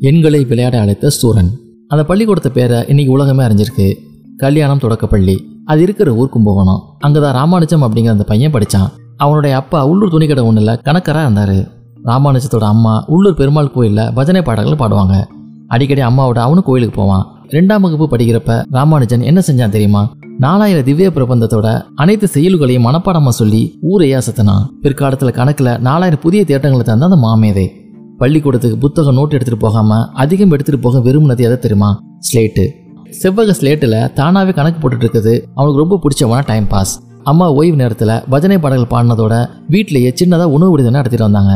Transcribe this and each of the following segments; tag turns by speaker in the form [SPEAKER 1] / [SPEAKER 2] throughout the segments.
[SPEAKER 1] எண்களை விளையாட அழைத்த சூரன். அந்த பள்ளிக்கூடத்து பேரை இன்னைக்கு உலகமே அறிஞ்சிருக்கு. கல்யாணம் தொடக்கப்பள்ளி. அது இருக்கிற ஊர் கும்பகோணம் அங்கதான் ராமானுஜம் அப்படிங்கிற அந்த பையன் படித்தான் அவனுடைய அப்பா உள்ளூர் துணிக்கடை ஒன்றில் கணக்கராக இருந்தார். ராமானுஜத்தோட அம்மா உள்ளூர் பெருமாள் கோயிலில் பஜனை பாடல்கள் பாடுவாங்க. அடிக்கடி அம்மாவோட அவனும் கோயிலுக்கு போவான். ரெண்டாம் வகுப்பு படிக்கிறப்ப ராமானுஜன் என்ன செஞ்சான் தெரியுமா? நாலாயிரம் திவ்ய பிரபந்தத்தோட அனைத்து செயல்களையும் மனப்பாடமாக சொல்லி ஊரை அசத்தினான் பிற்காலத்தில் கணக்கில் நாலாயிரம் புதிய தேட்டங்களை தந்த அந்த மாமேதை. பள்ளிக்கூடத்துக்கு புத்தகம் நோட் எடுத்துட்டு போகாம அதிகம் எடுத்துட்டு போக விரும்பினது எதை தெரியுமா? ஸ்லேட்டு செவ்வக ஸ்லேட்டில் தானாவே கணக்கு போட்டுட்டு இருக்குது. அவனுக்கு ரொம்ப பிடிச்சவனா டைம் பாஸ் அம்மா ஓய்வு நேரத்தில் பஜனை பாடல்கள் பாடினதோட வீட்டிலேயே சின்னதாக உணவு விடுதலை நடத்திட்டு வந்தாங்க.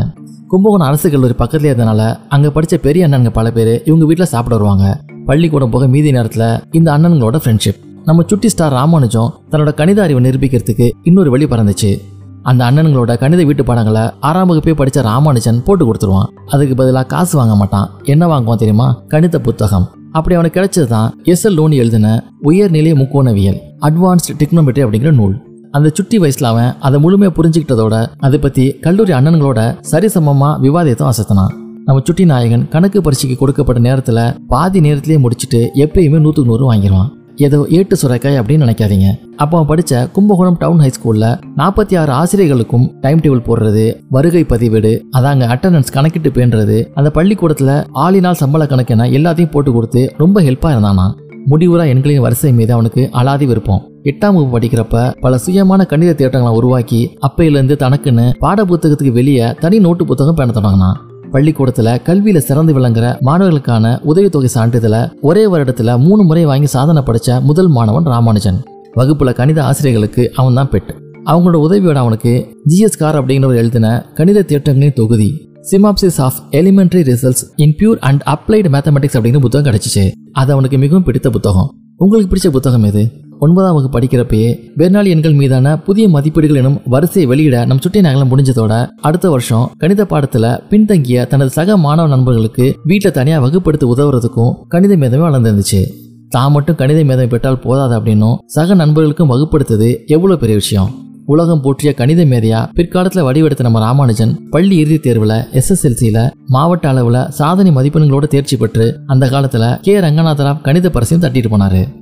[SPEAKER 1] கும்பகோணம் அரசு கல்லூரி பக்கத்துலேயே இருந்தனால அங்கே படித்த பெரிய அண்ணனுங்க பல பேர் இவங்க வீட்டில் சாப்பிட வருவாங்க. பள்ளிக்கூடம் போக மீதி நேரத்தில் இந்த அண்ணனுங்களோட ஃப்ரெண்ட்ஷிப் நம்ம சுட்டி ஸ்டார் ராமானுஜம் தன்னோட கணித அறிவை நிரூபிக்கிறதுக்கு இன்னொரு வழி பறந்துச்சு. அந்த அண்ணனுங்களோட கணித வீட்டு பாடங்களை ஆறாம் வகுப்பே படித்த ராமானுஜன் போட்டு கொடுத்துருவான். அதுக்கு பதிலாக காசு வாங்க மாட்டான். என்ன வாங்குவான் தெரியுமா? கணித புத்தகம். அப்படி அவனுக்கு கிடைச்சது தான் எஸ் எல் லோனி எழுதின உயர்நிலை முக்கோணவியல் அட்வான்ஸ்டு டெக்னோமெட்ரி அப்படிங்கிற நூல். அந்த சுட்டி வயசுல அவன் அதை முழுமையாக புரிஞ்சுக்கிட்டதோட அதை பற்றி கல்லூரி அண்ணன்களோட சரிசமமாக விவாதத்தும் அசத்தினான். நம்ம சுட்டி நாயகன் கணக்கு பரீட்சைக்கு கொடுக்கப்பட்ட நேரத்தில் பாதி நேரத்திலேயே முடிச்சுட்டு எப்பயுமே நூற்றுக்கு நூறு வாங்கிடுவான் ஏதோ ஏட்டு சுரக்காய் அப்படின்னு நினைக்காதீங்க. அப்போ படிச்ச கும்பகோணம் டவுன் ஹை ஸ்கூலில் நாற்பத்தி ஆறு ஆசிரியர்களுக்கும் டைம் டேபிள் போடுறது வருகை பதிவேடு அதாங்க அட்டண்டன்ஸ் கணக்கிட்டு பேன்றது அந்த பள்ளிக்கூடத்துல ஆளினால் சம்பள கணக்கென எல்லாத்தையும் போட்டு கொடுத்து ரொம்ப ஹெல்ப்பா இருந்தானா? முடிவுரா எண்களின் வரிசை மீது அவனுக்கு அலாதி விருப்பம். எட்டாம் வகுப்பு படிக்கிறப்ப பல சுயமான கணித தேட்டங்களை உருவாக்கி அப்பையிலேருந்து தனக்குன்னு பாட புத்தகத்துக்கு வெளியே தனி நோட்டு புத்தகம் பேண பள்ளிக்கூடத்துல கல்வியில சிறந்து விளங்குற மாணவர்களுக்கான உதவித்தொகை சான்றிதழை ஒரே வருடத்துல மூணு முறை வாங்கி சாதனை படிச்ச முதல் மாணவன் ராமானுஜன். வகுப்புல கணித ஆசிரியர்களுக்கு அவன் தான் பெட்டு அவங்களோட உதவியோட அவனுக்கு ஜிஎஸ் கார் அப்படிங்கிறவர் எழுதின கணித தேட்டங்களின் தொகுதி synopsis of elementary results in pure and applied mathematics அப்படிங்கிற புத்தகம் கிடைச்சிச்சு. அது அவனுக்கு மிகவும் பிடித்த புத்தகம். உங்களுக்கு பிடிச்ச புத்தகம் எது? ஒன்பதாம் வகுப்பு படிக்கிறப்பயே பெர்னாலி எண்கள் மீதான புதிய மதிப்பீடுகள் எனும் வரிசையை வெளியிட நம் சுட்டி நகலம் முடிஞ்சதோட அடுத்த வருஷம் கணித பாடத்துல பின்தங்கிய தனது சக மாணவ நண்பர்களுக்கு வீட்டில் தனியா வகுப்படுத்தி உதவுறதுக்கும் கணித மேதமே வளர்ந்துருந்துச்சு. தான் மட்டும் கணித மேதமை பெற்றால் போதாது அப்படின்னும் சக நண்பர்களுக்கும் வகுப்படுத்தது எவ்வளவு பெரிய விஷயம். உலகம் போற்றிய கணித மேதையா பிற்காலத்தில் வடிவெடுத்த நம்ம ராமானுஜன் பள்ளி இறுதித் தேர்வுல எஸ்எஸ்எல்சியில மாவட்ட அளவுல சாதனை மதிப்பெண்களோட தேர்ச்சி பெற்று அந்த காலத்துல கே ரங்கநாதராவ் கணித பரிசையும் தட்டிட்டு போனாரு.